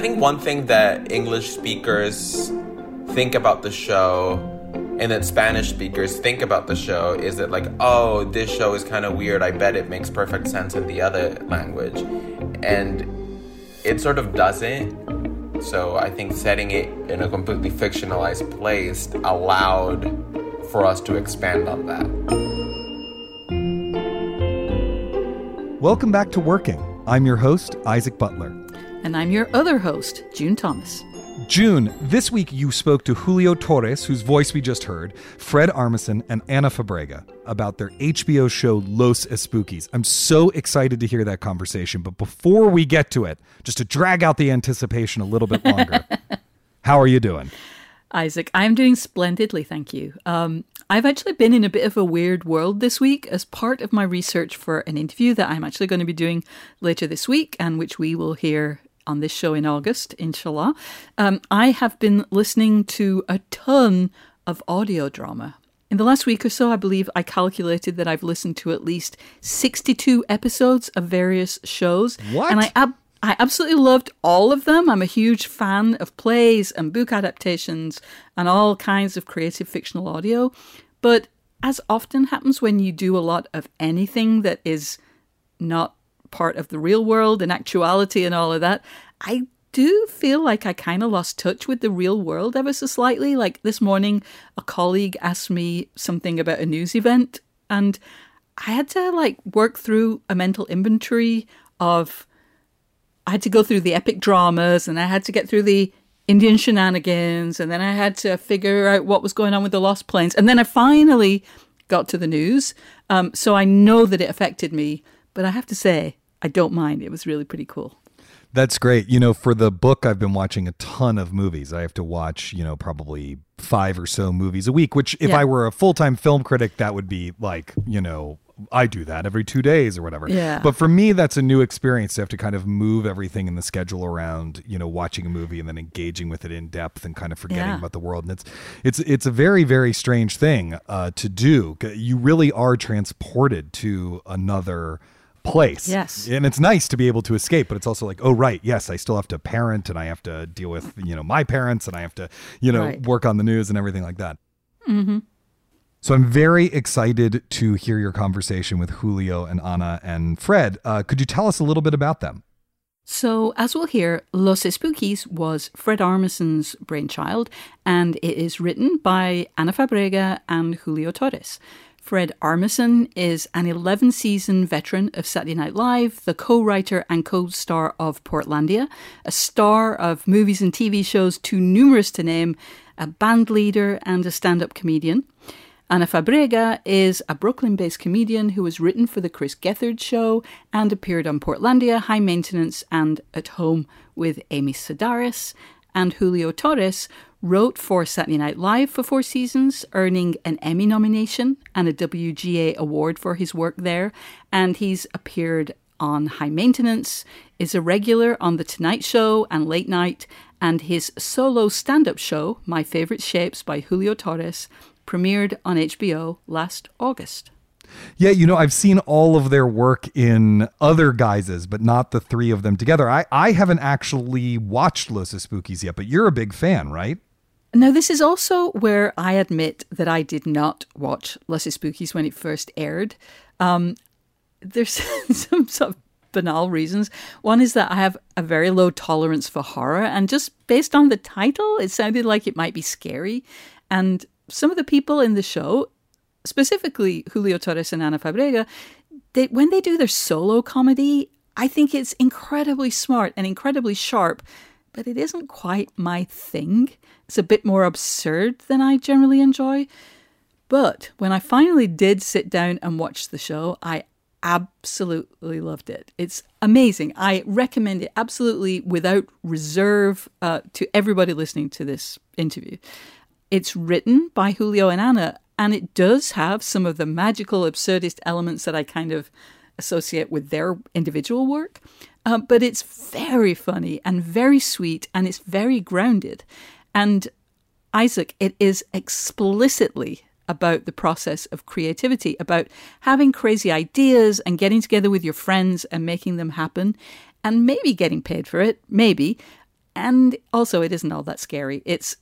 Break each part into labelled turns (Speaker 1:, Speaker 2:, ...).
Speaker 1: think one thing that English speakers think about the show and that Spanish speakers think about the show is that, like, oh, this show is kind of weird. I bet it makes perfect sense in the other language. And it sort of doesn't. So I think setting it in a completely fictionalized place allowed for us to expand on that.
Speaker 2: Welcome back to Working. I'm your host, Isaac Butler.
Speaker 3: And I'm your other host, June Thomas.
Speaker 2: June, this week you spoke to Julio Torres, whose voice we just heard, Fred Armisen, and Ana Fabrega about their HBO show Los Espookys. I'm so excited to hear that conversation, but before we get to it, just to drag out the anticipation a little bit longer, how are you doing?
Speaker 3: Isaac, I'm doing splendidly, thank you. Um, I've actually been in a bit of a weird world this week as part of my research for an interview that I'm actually going to be doing later this week and which we will hear on this show in August, inshallah. Um, I have been listening to a ton of audio drama. In the last week or so, I believe I calculated that I've listened to at least 62 episodes of various shows.
Speaker 2: What?
Speaker 3: And I ab- I absolutely loved all of them. I'm a huge fan of plays and book adaptations and all kinds of creative fictional audio. But as often happens when you do a lot of anything that is not part of the real world and actuality and all of that, I do feel like I kind of lost touch with the real world ever so slightly. Like this morning, a colleague asked me something about a news event, and I had to like work through a mental inventory of I had to go through the epic dramas and I had to get through the Indian shenanigans and then I had to figure out what was going on with the lost planes. And then I finally got to the news. Um, so I know that it affected me, but I have to say, I don't mind. It was really pretty cool.
Speaker 2: That's great. You know, for the book, I've been watching a ton of movies. I have to watch, you know, probably five or so movies a week, which if
Speaker 3: Yeah.
Speaker 2: I were a full time film critic, that would be like, you know, I do that every two days or whatever.
Speaker 3: Yeah.
Speaker 2: But for me, that's a new experience to have to kind of move everything in the schedule around, you know, watching a movie and then engaging with it in depth and kind of forgetting
Speaker 3: Yeah.
Speaker 2: about the world. And it's it's it's a very very strange thing uh, to do. You really are transported to another place.
Speaker 3: Yes.
Speaker 2: And it's nice to be able to escape, but it's also like, oh right, yes, I still have to parent and I have to deal with, you know, my parents and I have to, you know,
Speaker 3: Right.
Speaker 2: work on the news and everything like that. So I'm very excited to hear your conversation with Julio and Anna and Fred. Uh, could you tell us a little bit about them?
Speaker 3: So, as we'll hear, Los Espookys was Fred Armisen's brainchild, and it is written by Ana Fabrega and Julio Torres. Fred Armisen is an 11 season veteran of Saturday Night Live, the co writer and co star of Portlandia, a star of movies and TV shows too numerous to name, a band leader, and a stand up comedian. Ana Fabrega is a Brooklyn based comedian who has written for The Chris Gethard Show and appeared on Portlandia, High Maintenance, and At Home with Amy Sedaris. And Julio Torres wrote for Saturday Night Live for four seasons, earning an Emmy nomination and a WGA award for his work there. And he's appeared on High Maintenance, is a regular on The Tonight Show and Late Night, and his solo stand up show, My Favorite Shapes by Julio Torres, premiered on HBO last August.
Speaker 2: Yeah, you know, I've seen all of their work in other guises, but not the three of them together. I, I haven't actually watched Los Espookys yet, but you're a big fan, right?
Speaker 3: Now, this is also where I admit that I did not watch Los Espookys when it first aired. Um, there's some sort of banal reasons. One is that I have a very low tolerance for horror, and just based on the title, it sounded like it might be scary. And some of the people in the show, specifically Julio Torres and Ana Fabrega, they, when they do their solo comedy, I think it's incredibly smart and incredibly sharp, but it isn't quite my thing. It's a bit more absurd than I generally enjoy. But when I finally did sit down and watch the show, I absolutely loved it. It's amazing. I recommend it absolutely without reserve uh, to everybody listening to this interview. It's written by Julio and Anna, and it does have some of the magical, absurdist elements that I kind of associate with their individual work. Uh, but it's very funny and very sweet, and it's very grounded. And Isaac, it is explicitly about the process of creativity, about having crazy ideas and getting together with your friends and making them happen, and maybe getting paid for it, maybe. And also, it isn't all that scary. It's,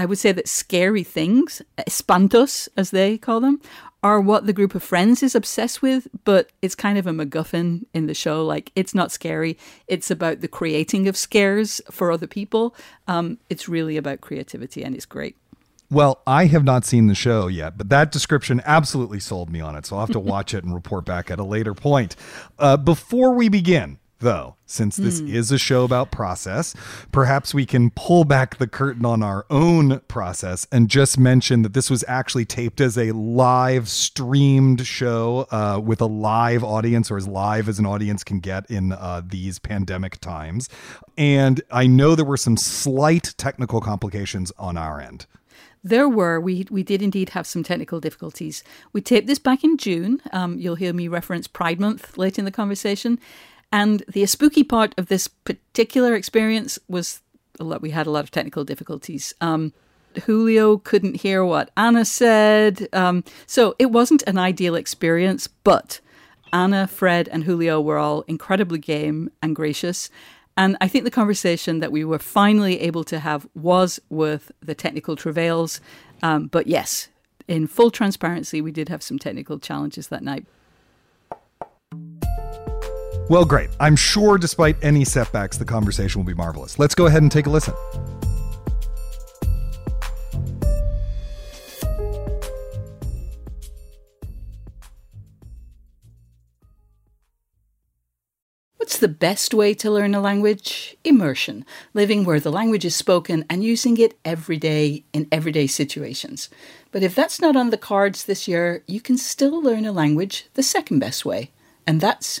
Speaker 3: I would say that scary things, espantos, as they call them, are what the group of friends is obsessed with, but it's kind of a MacGuffin in the show. Like, it's not scary. It's about the creating of scares for other people. Um, it's really about creativity, and it's great.
Speaker 2: Well, I have not seen the show yet, but that description absolutely sold me on it. So I'll have to watch it and report back at a later point. Uh, before we begin, though, since this mm. is a show about process, perhaps we can pull back the curtain on our own process and just mention that this was actually taped as a live streamed show uh, with a live audience or as live as an audience can get in uh, these pandemic times. And I know there were some slight technical complications on our end.
Speaker 3: There were. We we did indeed have some technical difficulties. We taped this back in June. Um, you'll hear me reference Pride Month late in the conversation. And the spooky part of this particular experience was a lot, we had a lot of technical difficulties. Um, Julio couldn't hear what Anna said. Um, so it wasn't an ideal experience, but Anna, Fred, and Julio were all incredibly game and gracious. And I think the conversation that we were finally able to have was worth the technical travails. Um, but yes, in full transparency, we did have some technical challenges that night.
Speaker 2: Well, great. I'm sure despite any setbacks, the conversation will be marvelous. Let's go ahead and take a listen.
Speaker 3: What's the best way to learn a language? Immersion, living where the language is spoken and using it every day in everyday situations. But if that's not on the cards this year, you can still learn a language the second best way, and that's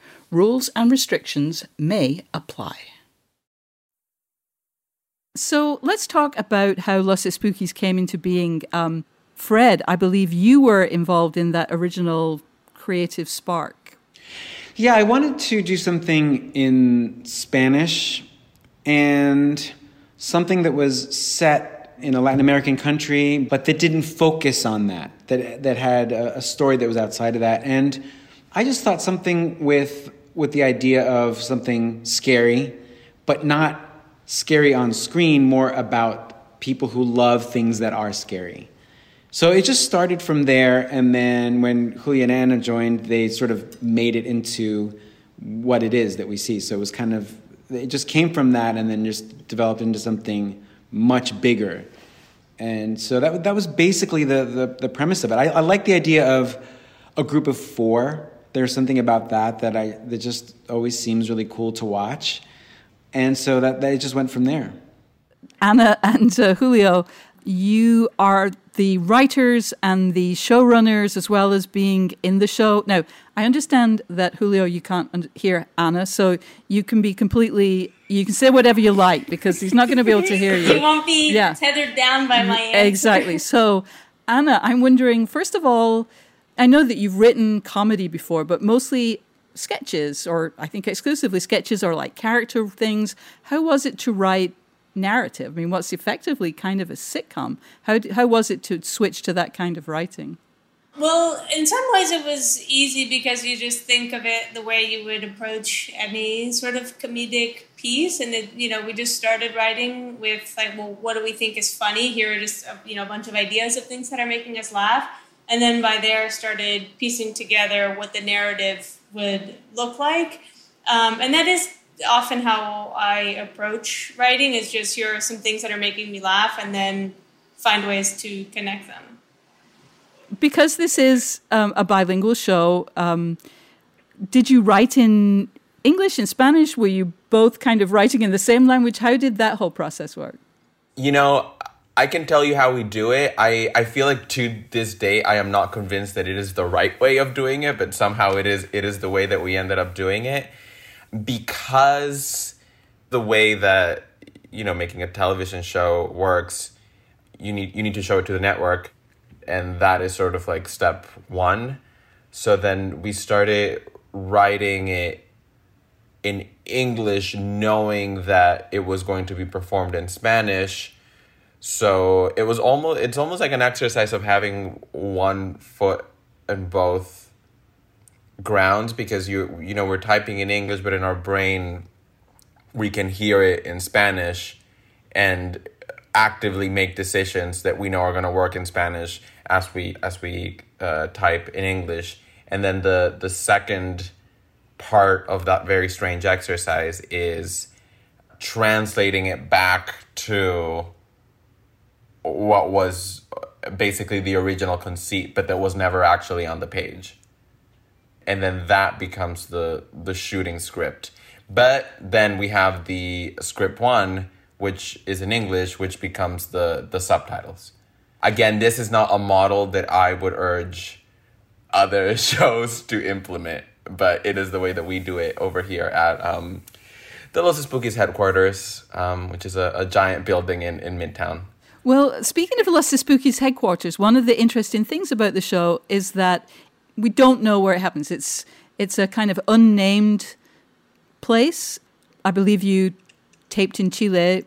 Speaker 3: rules and restrictions may apply. So let's talk about how Los Espookys came into being. Um, Fred, I believe you were involved in that original creative spark.
Speaker 4: Yeah, I wanted to do something in Spanish and something that was set in a Latin American country, but that didn't focus on that, that, that had a, a story that was outside of that. And I just thought something with with the idea of something scary, but not scary on screen, more about people who love things that are scary. So it just started from there, and then when Julio and Anna joined, they sort of made it into what it is that we see. So it was kind of, it just came from that and then just developed into something much bigger. And so that, that was basically the, the, the premise of it. I, I like the idea of a group of four there's something about that that I that just always seems really cool to watch, and so that, that it just went from there.
Speaker 3: Anna and uh, Julio, you are the writers and the showrunners as well as being in the show. Now, I understand that Julio, you can't hear Anna, so you can be completely. You can say whatever you like because he's not going to be able to hear you.
Speaker 5: He won't be yeah. tethered down by my
Speaker 3: ears. Exactly. So, Anna, I'm wondering first of all I know that you've written comedy before, but mostly sketches, or I think exclusively sketches or like character things. How was it to write narrative? I mean, what's effectively kind of a sitcom? How, how was it to switch to that kind of writing?
Speaker 5: Well, in some ways it was easy because you just think of it the way you would approach any sort of comedic piece, and it, you know we just started writing with like, well, what do we think is funny? Here are just uh, you know a bunch of ideas of things that are making us laugh, and then by there started piecing together what the narrative would look like, um, and that is often how I approach writing. Is just here are some things that are making me laugh, and then find ways to connect them
Speaker 3: because this is um, a bilingual show, um, did you write in English and Spanish? Were you both kind of writing in the same language? How did that whole process work?
Speaker 1: You know, I can tell you how we do it. I, I feel like to this day I am not convinced that it is the right way of doing it, but somehow it is it is the way that we ended up doing it because the way that you know making a television show works, you need you need to show it to the network and that is sort of like step one. So then we started writing it in English, knowing that it was going to be performed in Spanish. So it was almost it's almost like an exercise of having one foot in both grounds because you you know we're typing in English but in our brain we can hear it in Spanish and actively make decisions that we know are going to work in Spanish as we as we uh, type in English. And then the the second part of that very strange exercise is translating it back to what was basically the original conceit, but that was never actually on the page. And then that becomes the the shooting script. But then we have the script one, which is in English, which becomes the the subtitles. Again, this is not a model that I would urge other shows to implement, but it is the way that we do it over here at um, the Los Espookys headquarters, um, which is a, a, giant building in, in Midtown.
Speaker 3: Well, speaking of Los Espookys headquarters, one of the interesting things about the show is that we don't know where it happens. It's it's a kind of unnamed place. I believe you taped in Chile,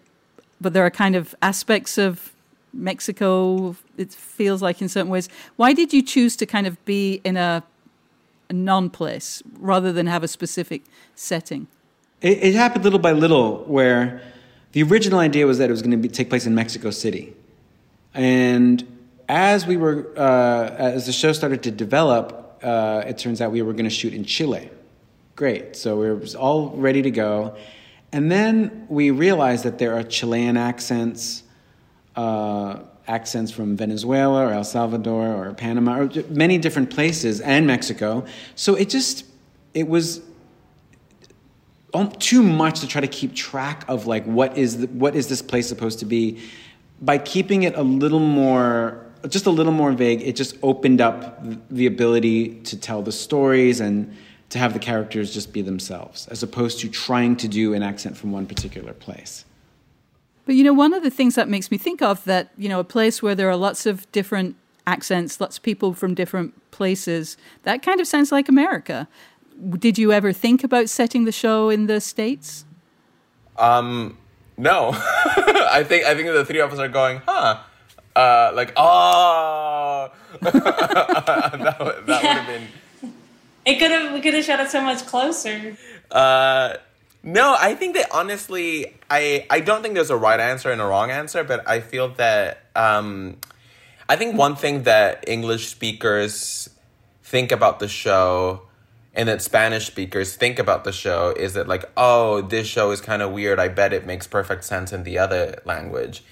Speaker 3: but there are kind of aspects of Mexico, it feels like in certain ways. Why did you choose to kind of be in a, a non place rather than have a specific setting?
Speaker 4: It, it, happened little by little where the original idea was that it was going to be, take place in Mexico City. And as we were, uh, as the show started to develop, uh, it turns out we were going to shoot in Chile. Great. So we were all ready to go. And then we realized that there are Chilean accents uh, accents from Venezuela or El Salvador or Panama or many different places and Mexico. So it just it was Um, too much to try to keep track of like what is the, what is this place supposed to be. By keeping it a little more just a little more vague, it just opened up the ability to tell the stories and to have the characters just be themselves, as opposed to trying to do an accent from one particular place.
Speaker 3: But you know, one of the things that makes me think of that, you know, a place where there are lots of different accents, lots of people from different places, that kind of sounds like America. Did you ever think about setting the show in the States?
Speaker 1: Um, no. I think I think the three of us are going, huh? Uh, like, oh, that, that would have been.
Speaker 5: It could have. We could have shot it so much closer.
Speaker 1: Uh, no, I think that honestly, I I don't think there's a right answer and a wrong answer, but I feel that um, I think one thing that English speakers think about the show and that Spanish speakers think about the show is that like, oh, this show is kind of weird. I bet it makes perfect sense in the other language,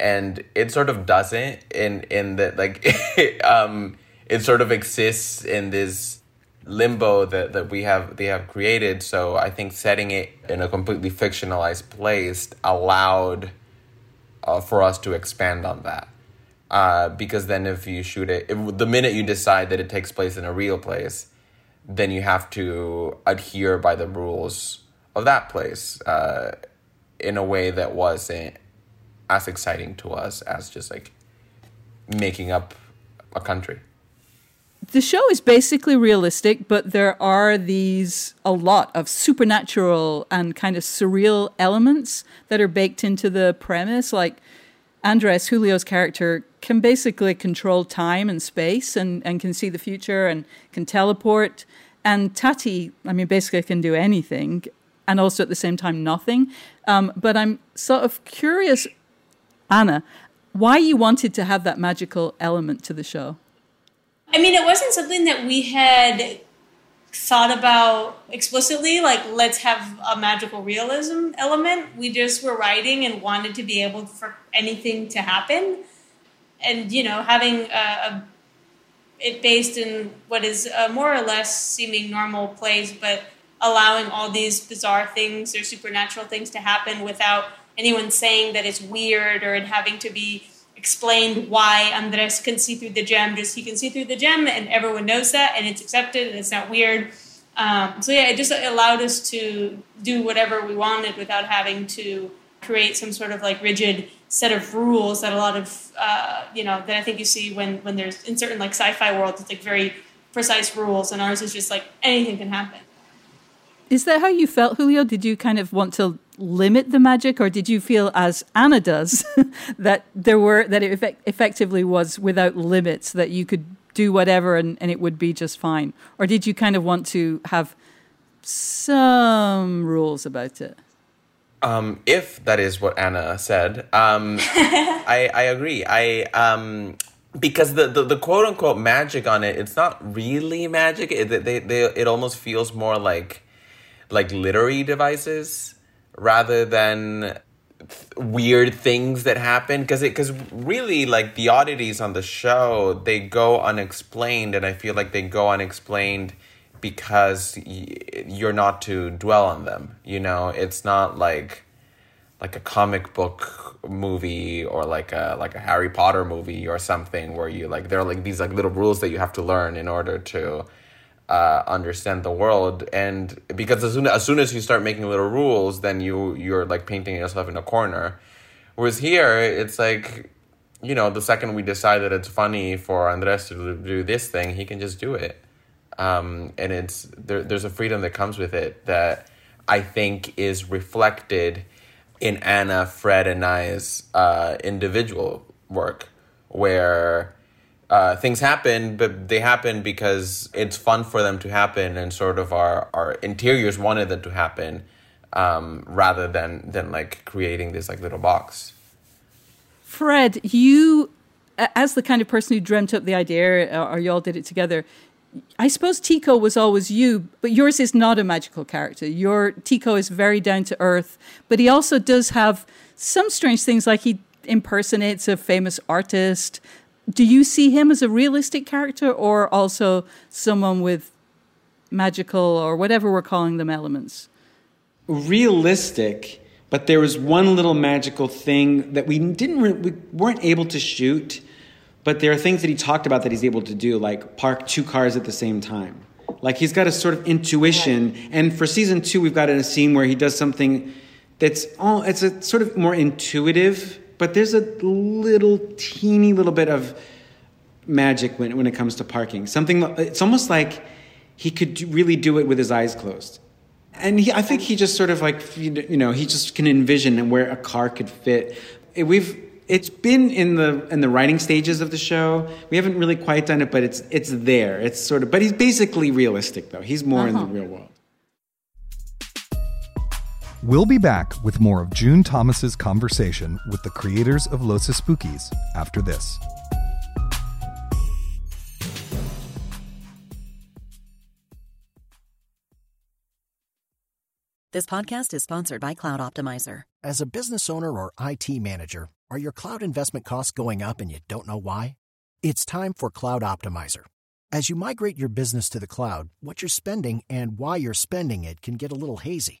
Speaker 1: and it sort of doesn't. In in that like, um, it sort of exists in this limbo that, that we have they have created. So I think setting it in a completely fictionalized place allowed uh, for us to expand on that. Uh, because then if you shoot it, if, the minute you decide that it takes place in a real place, then you have to adhere by the rules of that place uh, in a way that wasn't as exciting to us as just like making up a country
Speaker 3: the show is basically realistic, but there are these a lot of supernatural and kind of surreal elements that are baked into the premise. Like, Andres, Julio's character, can basically control time and space and, and can see the future and can teleport. And Tati, I mean, basically can do anything and also at the same time nothing. Um, but I'm sort of curious, Anna, why you wanted to have that magical element to the show.
Speaker 5: I mean, it wasn't something that we had thought about explicitly like let's have a magical realism element. We just were writing and wanted to be able for anything to happen. And you know having a, a it based in what is a more or less seeming normal place but allowing all these bizarre things or supernatural things to happen without anyone saying that it's weird or it having to be explained why Andres can see through the gem. Just he can see through the gem, and everyone knows that, and it's accepted, and it's not weird. Um, so yeah, it just allowed us to do whatever we wanted without having to create some sort of like rigid set of rules that a lot of uh, you know that I think you see when when there's in certain like sci-fi worlds, it's like very precise rules, and ours is just like anything can happen.
Speaker 3: Is that how you felt, Julio? Did you kind of want to limit the magic, or did you feel, as Anna does, that there were that it effect- effectively was without limits, that you could do whatever and, and it would be just fine, or did you kind of want to have some rules about it?
Speaker 1: Um, if that is what Anna said, um, I, I agree. I um, because the, the, the quote unquote magic on it, it's not really magic. It they, they it almost feels more like like literary devices rather than th- weird things that happen. Because it because really like the oddities on the show they go unexplained and i feel like they go unexplained because y- you're not to dwell on them you know? It's not like like a comic book movie or like a like a harry potter movie or something where you like there are like these like little rules that you have to learn in order to uh, understand the world. And because as soon, as soon as you start making little rules then you you're like painting yourself in a corner. Whereas here it's like you know the second we decide that it's funny for andres to do this thing he can just do it. Um, and it's there, there's a freedom that comes with it that i think is reflected in anna fred and i's uh, individual work where uh, things happen, but they happen because it's fun for them to happen, and sort of our our interiors wanted them to happen, um, rather than than like creating this like little box.
Speaker 3: Fred, you, as the kind of person who dreamt up the idea, uh, or y'all did it together. I suppose Tico was always you, but yours is not a magical character. Your Tico is very down to earth, but he also does have some strange things, like he impersonates a famous artist do you see him as a realistic character or also someone with magical or whatever we're calling them elements?
Speaker 4: Realistic, but there was one little magical thing that we didn't re- we weren't able to shoot, but there are things that he talked about that he's able to do, like park two cars at the same time. Like he's got a sort of intuition, and for season two, we've got a scene where he does something that's all it's a sort of more intuitive but there's a little teeny little bit of magic when, when it comes to parking. Something it's almost like he could really do it with his eyes closed. And he, I think he just sort of like you know he just can envision where a car could fit. We've it's been in the in the writing stages of the show. We haven't really quite done it, but it's it's there. It's sort of but he's basically realistic though. He's more uh-huh. in the uh-huh. real world.
Speaker 2: We'll be back with more of June Thomas's conversation with the creators of Los Espookys after this.
Speaker 6: This podcast is sponsored by Cloud Optimizer.
Speaker 7: As a business owner or IT manager, are your cloud investment costs going up and you don't know why? It's time for Cloud Optimizer. As you migrate your business to the cloud, what you're spending and why you're spending it can get a little hazy.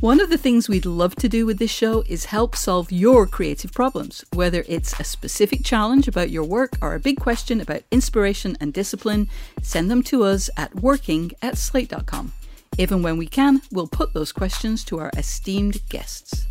Speaker 3: One of the things we'd love to do with this show is help solve your creative problems, whether it's a specific challenge about your work or a big question about inspiration and discipline. Send them to us at working at slate.com. Even when we can, we'll put those questions to our esteemed guests.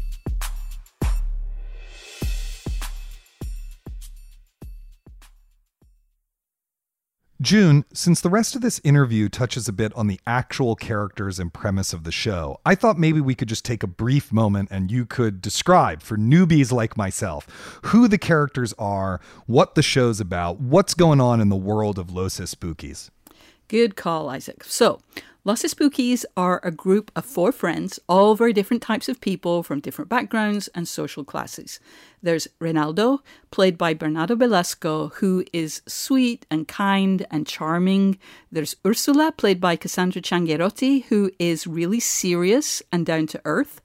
Speaker 2: June, since the rest of this interview touches a bit on the actual characters and premise of the show, I thought maybe we could just take a brief moment and you could describe for newbies like myself who the characters are, what the show's about, what's going on in the world of Los Espookys.
Speaker 3: Good call, Isaac. So, Los Espookys are a group of four friends, all very different types of people from different backgrounds and social classes. There's Reynaldo, played by Bernardo Velasco, who is sweet and kind and charming. There's Ursula, played by Cassandra Ciangherotti, who is really serious and down to earth.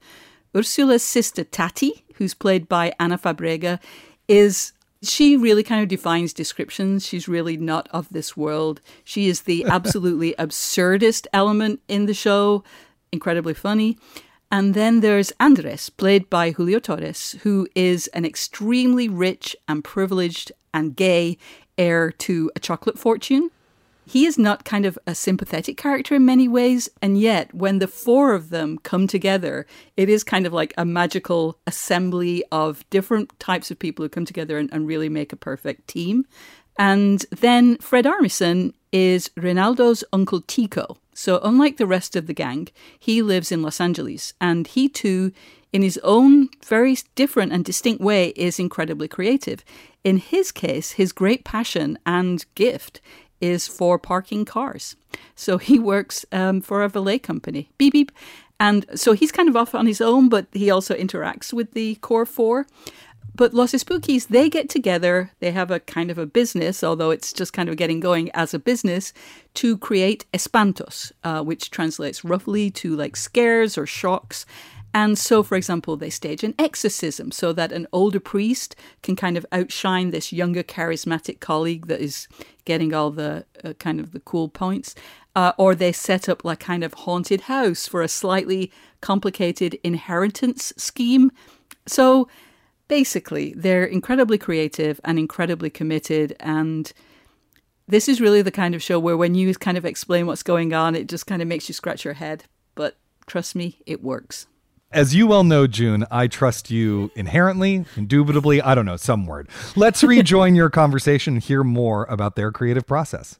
Speaker 3: Ursula's sister Tati, who's played by Ana Fabrega, is she really kind of defines descriptions. She's really not of this world. She is the absolutely absurdist element in the show, incredibly funny. And then there's Andres, played by Julio Torres, who is an extremely rich and privileged and gay heir to a chocolate fortune he is not kind of a sympathetic character in many ways, and yet when the four of them come together, it is kind of like a magical assembly of different types of people who come together and, and really make a perfect team. And then Fred Armisen is Reynaldo's uncle Tico. So, unlike the rest of the gang, he lives in Los Angeles, and he too, in his own very different and distinct way, is incredibly creative. In his case, his great passion and gift is for parking cars. So he works um, for a valet company, beep beep. And so he's kind of off on his own, but he also interacts with the core four. But Los Espookys, they get together, they have a kind of a business, although it's just kind of getting going as a business, to create espantos, uh, which translates roughly to like scares or shocks. And so, for example, they stage an exorcism so that an older priest can kind of outshine this younger, charismatic colleague that is getting all the uh, kind of the cool points. Uh, or they set up like kind of haunted house for a slightly complicated inheritance scheme. So basically, they're incredibly creative and incredibly committed. And this is really the kind of show where when you kind of explain what's going on, it just kind of makes you scratch your head. But trust me, it works.
Speaker 2: As you well know, June, I trust you inherently, indubitably, I don't know, some word. Let's rejoin your conversation and hear more about their creative process.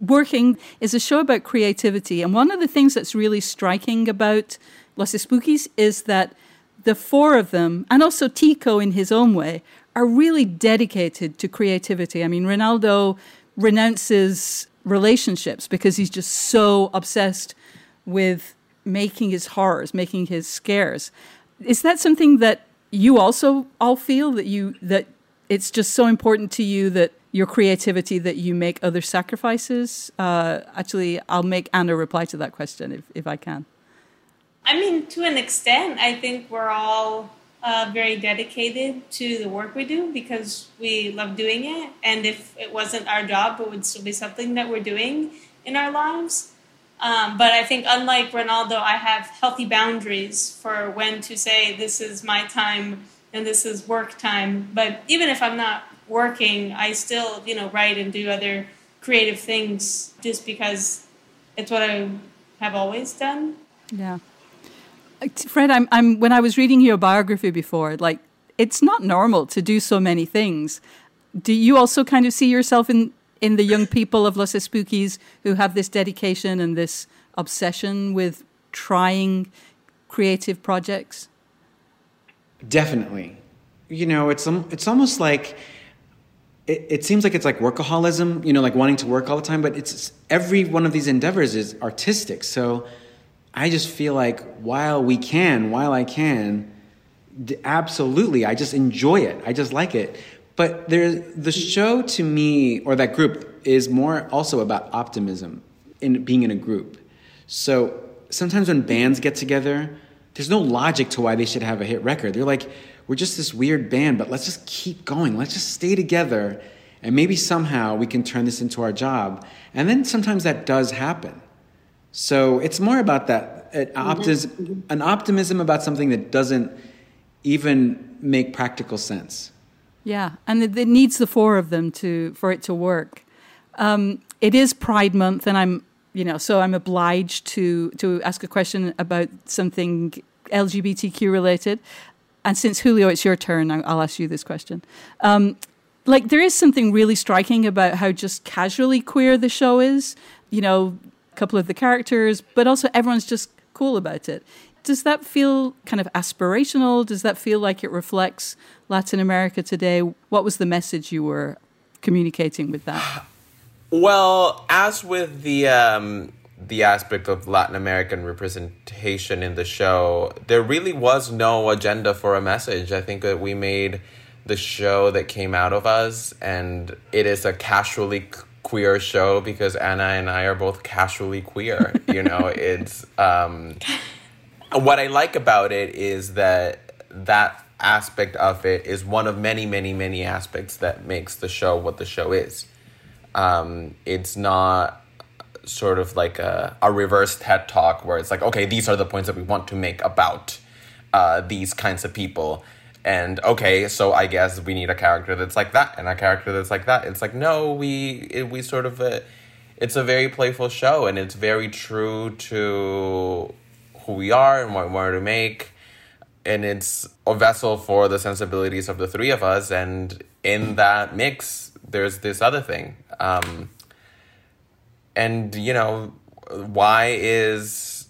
Speaker 3: Working is a show about creativity. And one of the things that's really striking about Los Espookys is that the four of them, and also Tico in his own way, are really dedicated to creativity. I mean, Ronaldo renounces relationships because he's just so obsessed with making his horrors, making his scares. Is that something that you also all feel that you that it's just so important to you that your creativity that you make other sacrifices? Uh, actually, I'll make Anna reply to that question if, if I can.
Speaker 5: I mean, to an extent, I think we're all uh, very dedicated to the work we do because we love doing it. And if it wasn't our job, it would still be something that we're doing in our lives. Um, but I think, unlike Ronaldo, I have healthy boundaries for when to say this is my time and this is work time. But even if I'm not working, I still, you know, write and do other creative things just because it's what I have always done.
Speaker 3: Yeah. Fred, I'm, I'm, when I was reading your biography before, like, it's not normal to do so many things. Do you also kind of see yourself in in the young people of Los Espookys who have this dedication and this obsession with trying creative projects?
Speaker 4: Definitely. You know, it's um, it's almost like it, it, seems like it's like workaholism, you know, like wanting to work all the time, but it's every one of these endeavors is artistic. So I just feel like while we can, while I can, absolutely, I just enjoy it. I just like it. But there, the show to me, or that group, is more also about optimism in being in a group. So sometimes when bands get together, there's no logic to why they should have a hit record. They're like, we're just this weird band, but let's just keep going. Let's just stay together, and maybe somehow we can turn this into our job. And then sometimes that does happen. So it's more about that an mm-hmm. optimism, an optimism about something that doesn't even make practical sense.
Speaker 3: Yeah, and it, it needs the four of them to for it to work. Um, it is Pride Month, and I'm you know so I'm obliged to to ask a question about something LGBTQ related. And since Julio, it's your turn, I'll ask you this question. Um, like there is something really striking about how just casually queer the show is. You know, a couple of the characters, but also everyone's just cool about it. Does that feel kind of aspirational? Does that feel like it reflects Latin America today? What was the message you were communicating with that?
Speaker 1: Well, as with the um, the aspect of Latin American representation in the show, there really was no agenda for a message. I think that we made the show that came out of us, and it is a casually queer show because Anna and I are both casually queer. you know, it's um, what I like about it is that that aspect of it is one of many, many, many aspects that makes the show what the show is. Um, it's not sort of like a, a reverse TED talk where it's like, okay, these are the points that we want to make about uh, these kinds of people. And okay, so I guess we need a character that's like that and a character that's like that. It's like, no, we, it, we sort of, uh, it's a very playful show and it's very true to who we are and what we want to make. And it's a vessel for the sensibilities of the three of us. And in that mix, there's this other thing. Um, and, you know, why is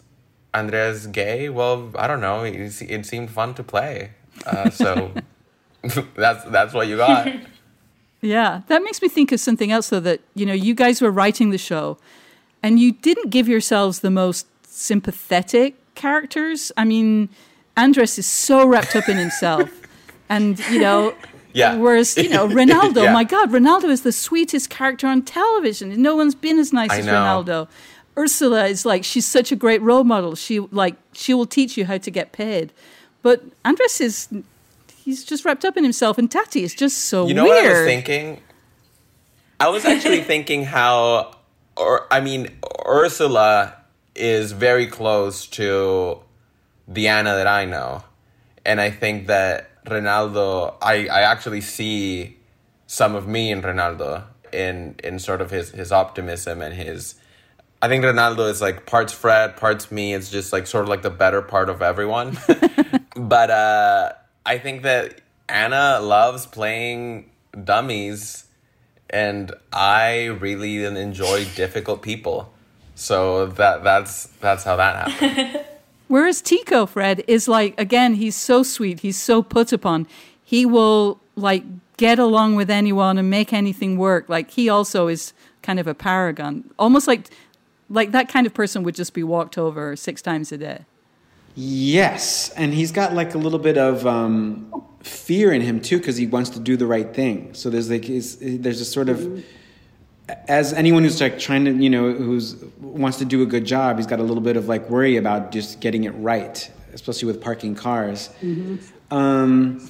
Speaker 1: Andres gay? Well, I don't know. It, it seemed fun to play. Uh, so that's that's what you got.
Speaker 3: Yeah, that makes me think of something else, though. That you know, you guys were writing the show, and you didn't give yourselves the most sympathetic characters. I mean, Andres is so wrapped up in himself, and you know.
Speaker 1: Yeah.
Speaker 3: Whereas, you know, Ronaldo,
Speaker 1: Yeah.
Speaker 3: my God, Ronaldo is the sweetest character on television. No one's been as nice
Speaker 1: I
Speaker 3: as
Speaker 1: know.
Speaker 3: Ronaldo. Ursula is like she's such a great role model. She like she will teach you how to get paid. But Andres is he's just wrapped up in himself and Tati is just so
Speaker 1: You know
Speaker 3: weird.
Speaker 1: what I was thinking? I was actually thinking how, or I mean, Ursula is very close to the Anna that I know, and I think that Ronaldo, I, I actually see some of me in Ronaldo in in sort of his his optimism and his. I think Ronaldo is like parts Fred, parts me. It's just like sort of like the better part of everyone. but uh, I think that Anna loves playing dummies, and I really enjoy difficult people. So that that's that's how that happened.
Speaker 3: Whereas Tico, Fred, is like, again, he's so sweet. He's so put upon. He will, like, get along with anyone and make anything work. Like, he also is kind of a paragon. Almost like, like that kind of person would just be walked over six times a day.
Speaker 4: Yes, and he's got like a little bit of um, fear in him too because he wants to do the right thing. So there's like he's, there's a sort of as anyone who's like trying to you know who's wants to do a good job, he's got a little bit of like worry about just getting it right, especially with parking cars. Um,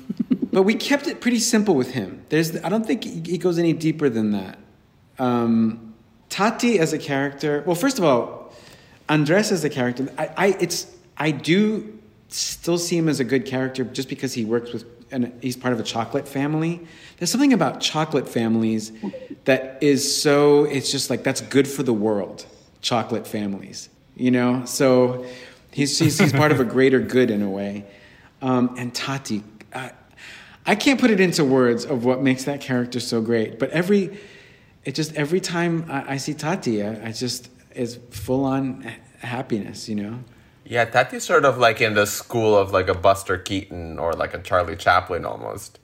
Speaker 4: but we kept it pretty simple with him. There's I don't think he he goes any deeper than that. Um, Tati as a character, well, first of all, Andres as a character, I, I it's I do still see him as a good character just because he works with and he's part of a chocolate family. There's something about chocolate families that is so it's just like that's good for the world. Chocolate families, you know. So he's he's, he's part of a greater good in a way. Um, and Tati, I, I can't put it into words of what makes that character so great. But every it just every time I, I see Tati, I, I just is full on happiness, you know.
Speaker 1: Yeah, Tati's sort of like in the school of like a Buster Keaton or like a Charlie Chaplin almost.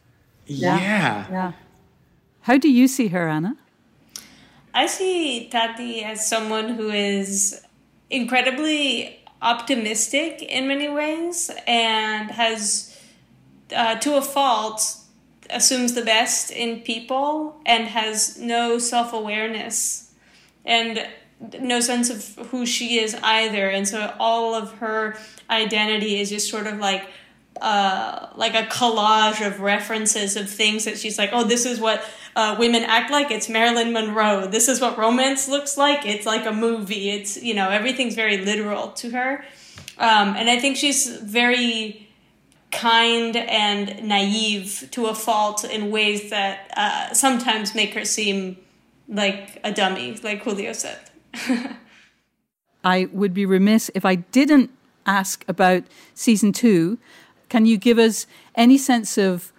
Speaker 4: Yeah.
Speaker 3: Yeah. How do you see her, Anna?
Speaker 5: I see Tati as someone who is incredibly optimistic in many ways and has, uh, to a fault, assumes the best in people and has no self awareness. And no sense of who she is either. And so all of her identity is just sort of like uh, like a collage of references of things that she's like, oh, this is what uh, women act like. It's Marilyn Monroe. This is what romance looks like. It's like a movie. It's you know everything's very literal to her, um, and I think she's very kind and naive to a fault in ways that uh, sometimes make her seem like a dummy, like Julio said.
Speaker 3: I would be remiss if I didn't ask about season two. Can you give us any sense of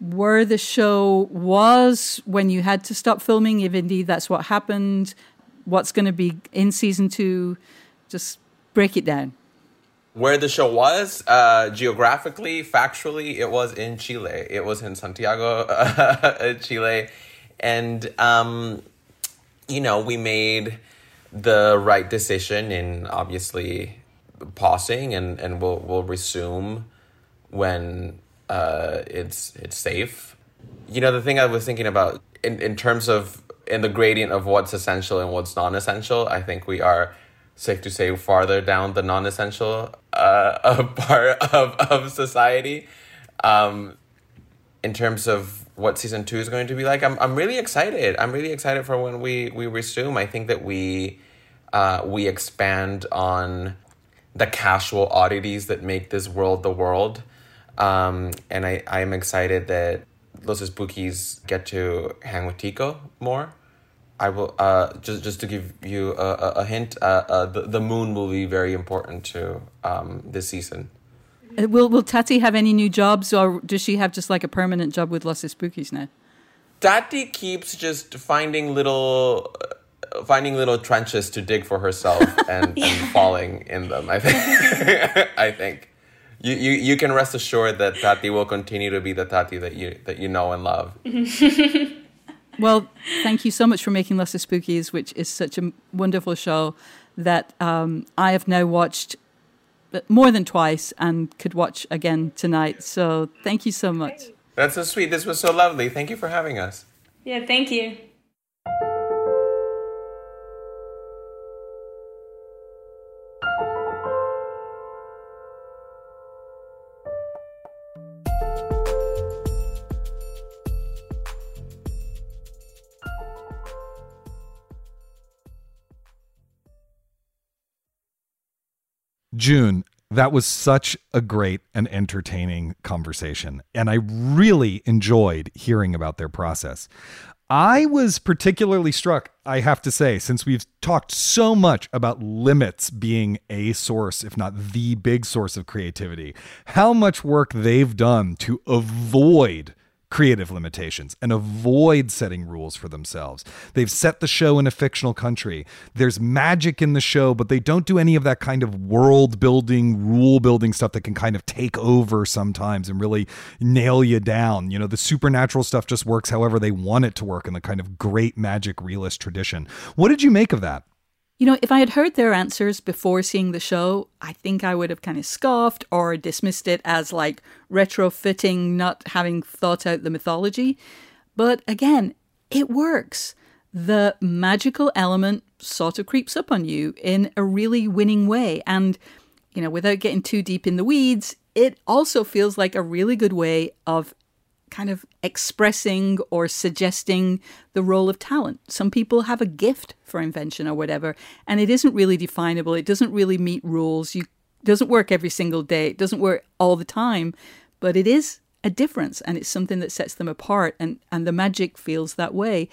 Speaker 3: where the show was when you had to stop filming, if indeed that's what happened? What's going to be in season two? Just break it down.
Speaker 1: Where the show was, uh, geographically, factually, it was in Chile. It was in Santiago, Chile. And, um, you know, we made the right decision in obviously pausing and, and we'll, we'll resume when uh, it's it's safe. You know, the thing I was thinking about in, in terms of in the gradient of what's essential and what's non-essential, I think we are safe to say farther down the non-essential uh, part of, of society. Um, in terms of what season two is going to be like, I'm I'm really excited. I'm really excited for when we we resume. I think that we uh, we expand on the casual oddities that make this world the world. Um, and I, I'm excited that Los Espookys get to hang with Tico more. I will uh, just just to give you a, a, a hint. Uh, uh, the the moon will be very important to um, this season.
Speaker 3: Uh, will Will Tati have any new jobs, or does she have just like a permanent job with Los Espookys now?
Speaker 1: Tati keeps just finding little uh, finding little trenches to dig for herself and, yeah. and falling in them. I think. I think you, you you can rest assured that Tati will continue to be the Tati that you that you know and love.
Speaker 3: well, thank you so much for making Los Espookys, which is such a wonderful show that um, I have now watched more than twice and could watch again tonight. So thank you so much.
Speaker 1: That's so sweet. This was so lovely. Thank you for having us.
Speaker 5: Yeah, thank you.
Speaker 2: June, that was such a great and entertaining conversation. And I really enjoyed hearing about their process. I was particularly struck, I have to say, since we've talked so much about limits being a source, if not the big source of creativity, how much work they've done to avoid creative limitations and avoid setting rules for themselves. They've set the show in a fictional country. There's magic in the show, but they don't do any of that kind of world building, rule building stuff that can kind of take over sometimes and really nail you down. You know, the supernatural stuff just works however they want it to work in the kind of great magic realist tradition. What did you make of that?
Speaker 3: You know, if I had heard their answers before seeing the show, I think I would have kind of scoffed or dismissed it as like retrofitting, not having thought out the mythology. But again, it works. The magical element sort of creeps up on you in a really winning way. And, you know, without getting too deep in the weeds, it also feels like a really good way of kind of expressing or suggesting the role of talent. Some people have a gift for invention or whatever, and it isn't really definable. It doesn't really meet rules. You doesn't work every single day. It doesn't work all the time, but it is a difference and it's something that sets them apart and and the magic feels that way.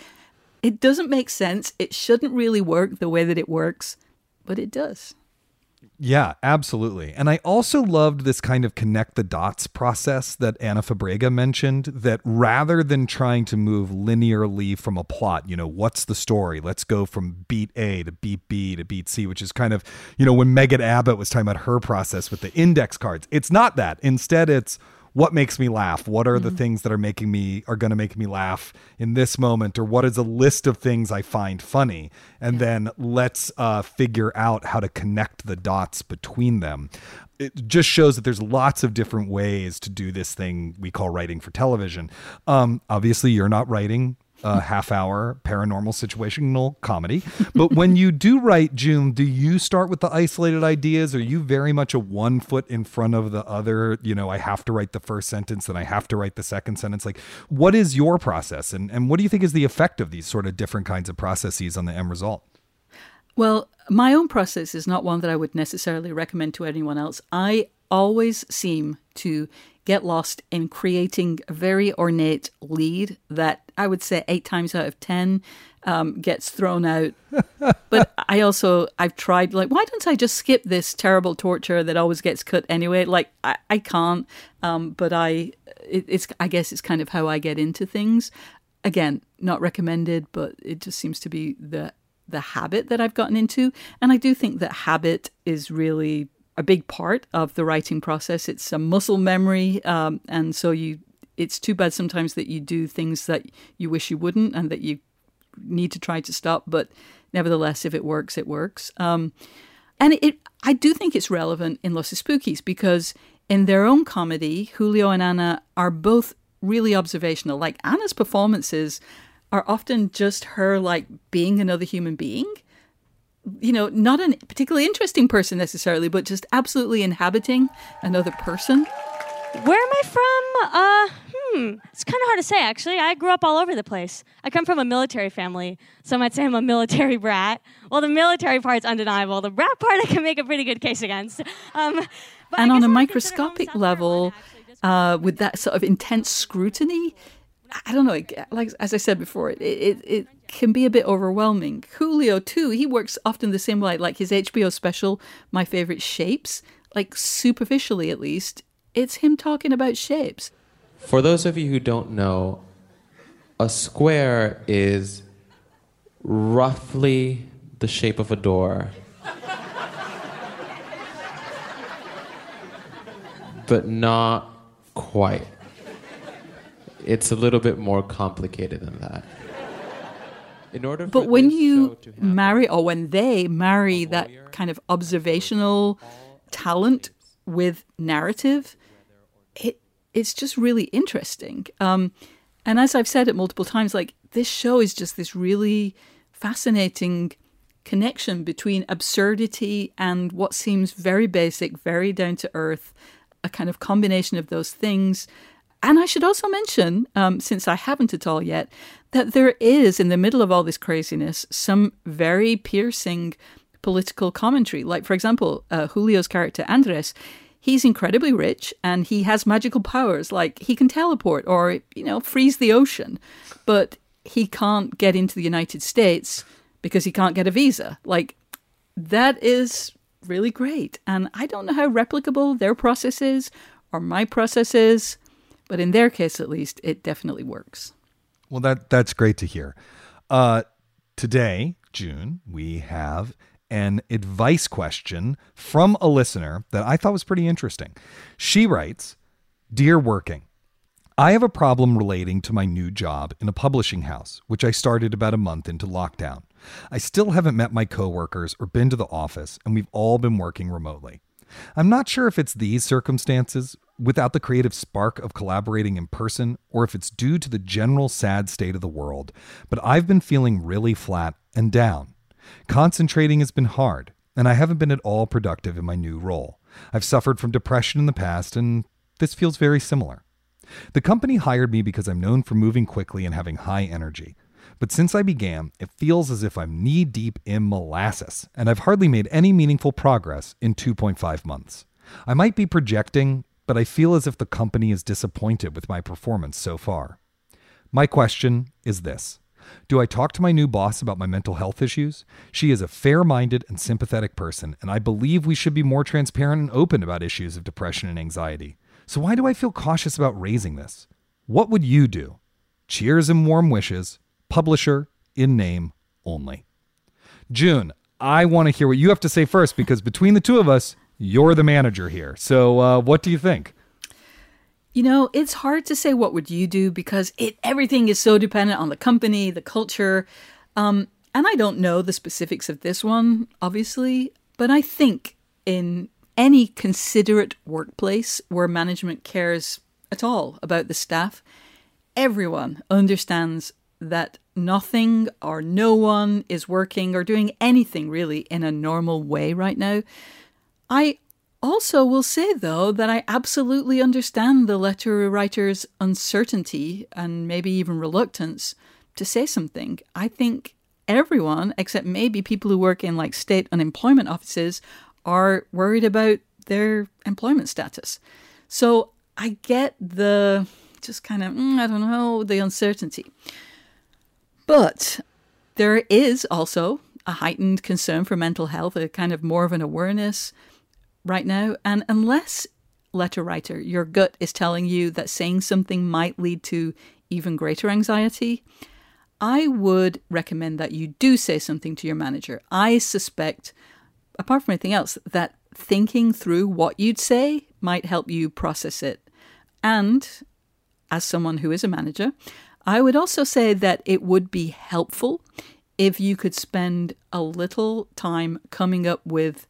Speaker 3: It doesn't make sense. It shouldn't really work the way that it works, but it does.
Speaker 2: Yeah, absolutely. And I also loved this kind of connect the dots process that Ana Fabrega mentioned that rather than trying to move linearly from a plot, you know, what's the story? Let's go from beat A to beat B to beat C, which is kind of, you know, when Megan Abbott was talking about her process with the index cards. It's not that. Instead, it's what makes me laugh? What are mm-hmm. the things that are making me are going to make me laugh in this moment? Or what is a list of things i find funny? And yeah. then let's uh, figure out how to connect the dots between them. It just shows that there's lots of different ways to do this thing we call writing for television. Um, obviously you're not writing a half hour paranormal situational comedy. But when you do write, June, do you start with the isolated ideas? Are you very much a one foot in front of the other? You know, I have to write the first sentence, then I have to write the second sentence. Like, what is your process? And, and what do you think is the effect of these sort of different kinds of processes on the end result?
Speaker 3: Well, my own process is not one that I would necessarily recommend to anyone else. I always seem to get lost in creating a very ornate lead that I would say eight times out of ten um, gets thrown out. but I also I've tried like why don't I just skip this terrible torture that always gets cut anyway? Like I, I can't. Um, but I it, it's I guess it's kind of how I get into things. Again, not recommended, but it just seems to be the the habit that I've gotten into. And I do think that habit is really a big part of the writing process. It's a muscle memory, um, and so you. It's too bad sometimes that you do things that you wish you wouldn't, and that you need to try to stop. But nevertheless, if it works, it works. Um, and it, I do think it's relevant in Los Espookys because in their own comedy, Julio and Ana are both really observational. Like Ana's performances are often just her like being another human being you know, not a particularly interesting person necessarily, but just absolutely inhabiting another person.
Speaker 8: Where am I from? Uh, hmm, it's kind of hard to say actually. I grew up all over the place. I come from a military family, so I might say I'm a military brat. Well, the military part's undeniable. The brat part I can make a pretty good case against. Um,
Speaker 3: and on a microscopic level, uh, with that sort of intense scrutiny, I don't know. Like as I said before, it, it, it can be a bit overwhelming. Julio too. He works often the same way. Like his HBO special, My Favorite Shapes. Like superficially, at least, it's him talking about shapes.
Speaker 1: For those of you who don't know, a square is roughly the shape of a door. but not quite it's a little bit more complicated than that.
Speaker 3: In order but when you marry, or when they marry that kind of observational talent with narrative, it it's just really interesting. Um, and as I've said it multiple times, like this show is just this really fascinating connection between absurdity and what seems very basic, very down to earth, a kind of combination of those things and I should also mention, um, since I haven't at all yet, that there is, in the middle of all this craziness, some very piercing political commentary. Like, for example, uh, Julio's character, Andres, he's incredibly rich and he has magical powers. Like, he can teleport or, you know, freeze the ocean. But he can't get into the United States because he can't get a visa. Like, that is really great. And I don't know how replicable their process is or my process is. But in their case, at least, it definitely works.
Speaker 2: Well, that that's great to hear. Uh, today, June, we have an advice question from a listener that I thought was pretty interesting. She writes, "Dear working." I have a problem relating to my new job in a publishing house, which I started about a month into lockdown. I still haven't met my coworkers or been to the office, and we've all been working remotely. I'm not sure if it's these circumstances without the creative spark of collaborating in person or if it's due to the general sad state of the world, but I've been feeling really flat and down. Concentrating has been hard, and I haven't been at all productive in my new role. I've suffered from depression in the past, and this feels very similar. The company hired me because I'm known for moving quickly and having high energy. But since I began, it feels as if I'm knee deep in molasses, and I've hardly made any meaningful progress in 2.5 months. I might be projecting, but I feel as if the company is disappointed with my performance so far. My question is this Do I talk to my new boss about my mental health issues? She is a fair minded and sympathetic person, and I believe we should be more transparent and open about issues of depression and anxiety. So why do I feel cautious about raising this? What would you do? Cheers and warm wishes. Publisher in name only. June, I want to hear what you have to say first because between the two of us, you're the manager here. So, uh, what do you think?
Speaker 3: You know, it's hard to say what would you do because it everything is so dependent on the company, the culture. Um, and I don't know the specifics of this one, obviously, but I think in any considerate workplace where management cares at all about the staff, everyone understands that nothing or no one is working or doing anything really in a normal way right now. I also will say, though, that I absolutely understand the letter writer's uncertainty and maybe even reluctance to say something. I think everyone, except maybe people who work in like state unemployment offices, are worried about their employment status. So I get the just kind of, mm, I don't know, the uncertainty. But there is also a heightened concern for mental health, a kind of more of an awareness right now. And unless, letter writer, your gut is telling you that saying something might lead to even greater anxiety, I would recommend that you do say something to your manager. I suspect, apart from anything else, that thinking through what you'd say might help you process it. And as someone who is a manager, I would also say that it would be helpful if you could spend a little time coming up with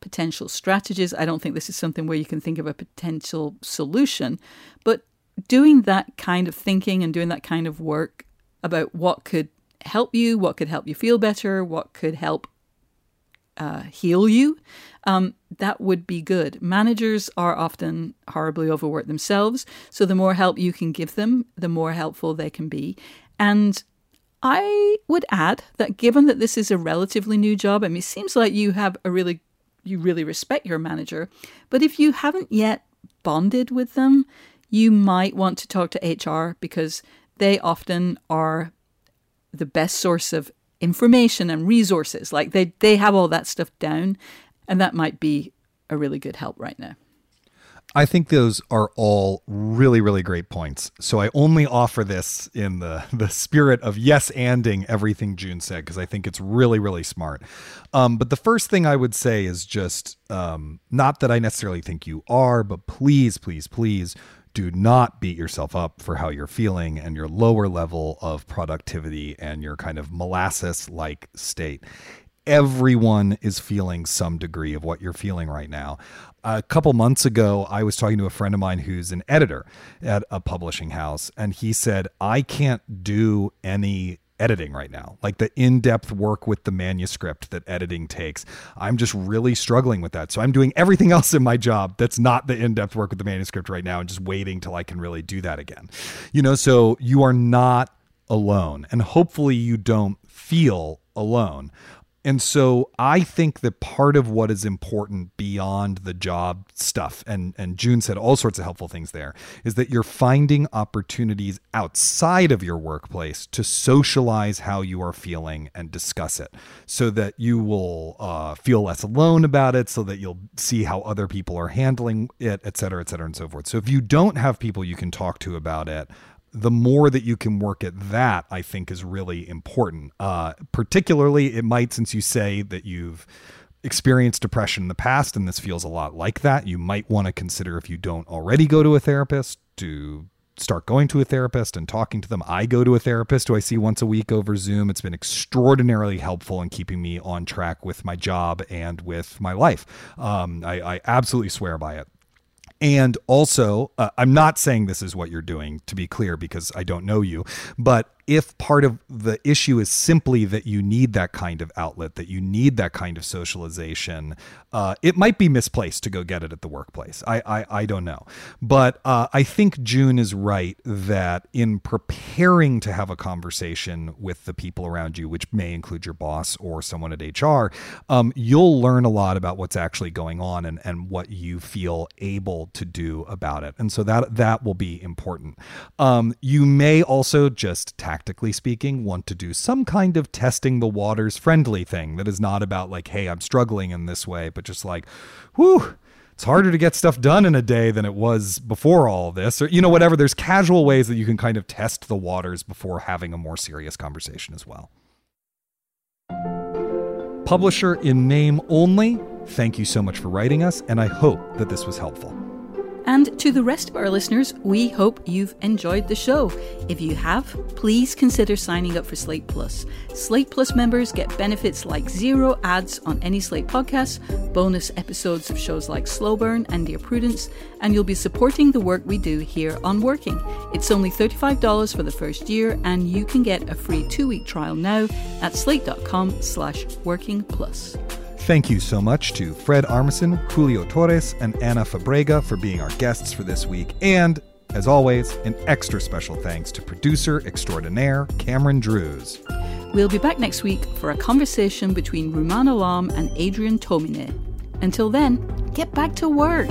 Speaker 3: potential strategies. I don't think this is something where you can think of a potential solution, but doing that kind of thinking and doing that kind of work about what could help you, what could help you feel better, what could help uh, heal you, um, that would be good. Managers are often horribly overworked themselves, so the more help you can give them, the more helpful they can be. And I would add that given that this is a relatively new job, I mean, it seems like you have a really, you really respect your manager, but if you haven't yet bonded with them, you might want to talk to HR because they often are the best source of information and resources. Like they, they have all that stuff down, and that might be a really good help right now.
Speaker 2: I think those are all really, really great points. So I only offer this in the the spirit of yes anding everything June said because I think it's really, really smart. Um, but the first thing I would say is just um, not that I necessarily think you are, but please, please, please do not beat yourself up for how you're feeling and your lower level of productivity and your kind of molasses like state everyone is feeling some degree of what you're feeling right now. A couple months ago, I was talking to a friend of mine who's an editor at a publishing house, and he said, I can't do any editing right now, like the in depth work with the manuscript that editing takes. I'm just really struggling with that. So I'm doing everything else in my job that's not the in depth work with the manuscript right now and just waiting till I can really do that again. You know, so you are not alone, and hopefully you don't feel alone. And so I think that part of what is important beyond the job stuff, and, and June said all sorts of helpful things there, is that you're finding opportunities outside of your workplace to socialize how you are feeling and discuss it so that you will uh, feel less alone about it, so that you'll see how other people are handling it, et cetera, et cetera, and so forth. So if you don't have people you can talk to about it, the more that you can work at that, I think is really important. Uh, particularly, it might, since you say that you've experienced depression in the past, and this feels a lot like that, you might want to consider if you don't already go to a therapist to start going to a therapist and talking to them. I go to a therapist who I see once a week over Zoom. It's been extraordinarily helpful in keeping me on track with my job and with my life. Um, I, I absolutely swear by it. And also, uh, I'm not saying this is what you're doing, to be clear, because I don't know you, but if part of the issue is simply that you need that kind of outlet, that you need that kind of socialization, uh, it might be misplaced to go get it at the workplace. I I, I don't know, but uh, I think June is right that in preparing to have a conversation with the people around you, which may include your boss or someone at HR, um, you'll learn a lot about what's actually going on and and what you feel able to do about it, and so that that will be important. Um, you may also just tackle tactically speaking, want to do some kind of testing the waters friendly thing that is not about like, hey, I'm struggling in this way, but just like, whew, it's harder to get stuff done in a day than it was before all this or you know whatever. There's casual ways that you can kind of test the waters before having a more serious conversation as well. Publisher in name only. Thank you so much for writing us and i hope that this was helpful
Speaker 3: And to the rest of our listeners, we hope you've enjoyed the show. If you have, please consider signing up for Slate Plus. Slate Plus members get benefits like zero ads on any Slate podcast, bonus episodes of shows like Slow Burn and Dear Prudence, and you'll be supporting the work we do here on Working. It's only $35 for the first year, and you can get a free two-week trial now at slate.com slash working plus.
Speaker 2: Thank you so much to Fred Armisen, Julio Torres, and Ana Fabrega for being our guests for this week. And, as always, an extra special thanks to producer extraordinaire Cameron Drews.
Speaker 3: We'll be back next week for a conversation between Rumaan Alam and Adrian Tomine. Until then, get back to work.